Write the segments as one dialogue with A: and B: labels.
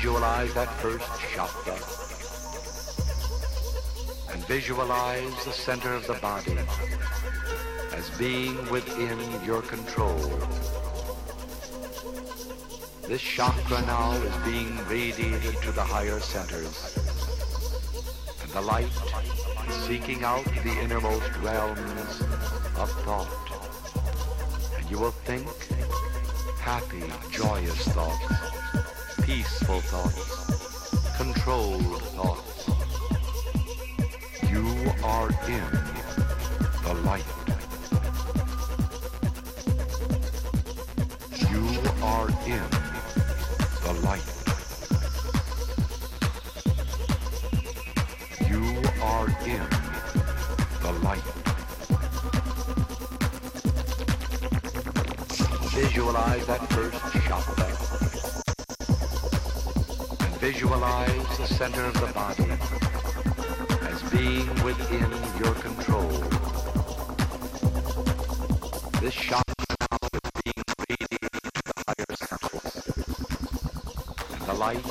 A: visualize that first chakra. And visualize the center of the body as being within your control. This chakra now is being radiated to the higher centers. And the light is seeking out the innermost realms of thought. And you will think happy, joyous thoughts, peaceful thoughts, controlled thoughts. You are in the light. You are in the light. You are in the light. Visualize that first the center of the body as being within your control. This chakra now is being radiated to the higher centers. And the light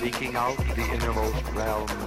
A: seeking out the innermost realms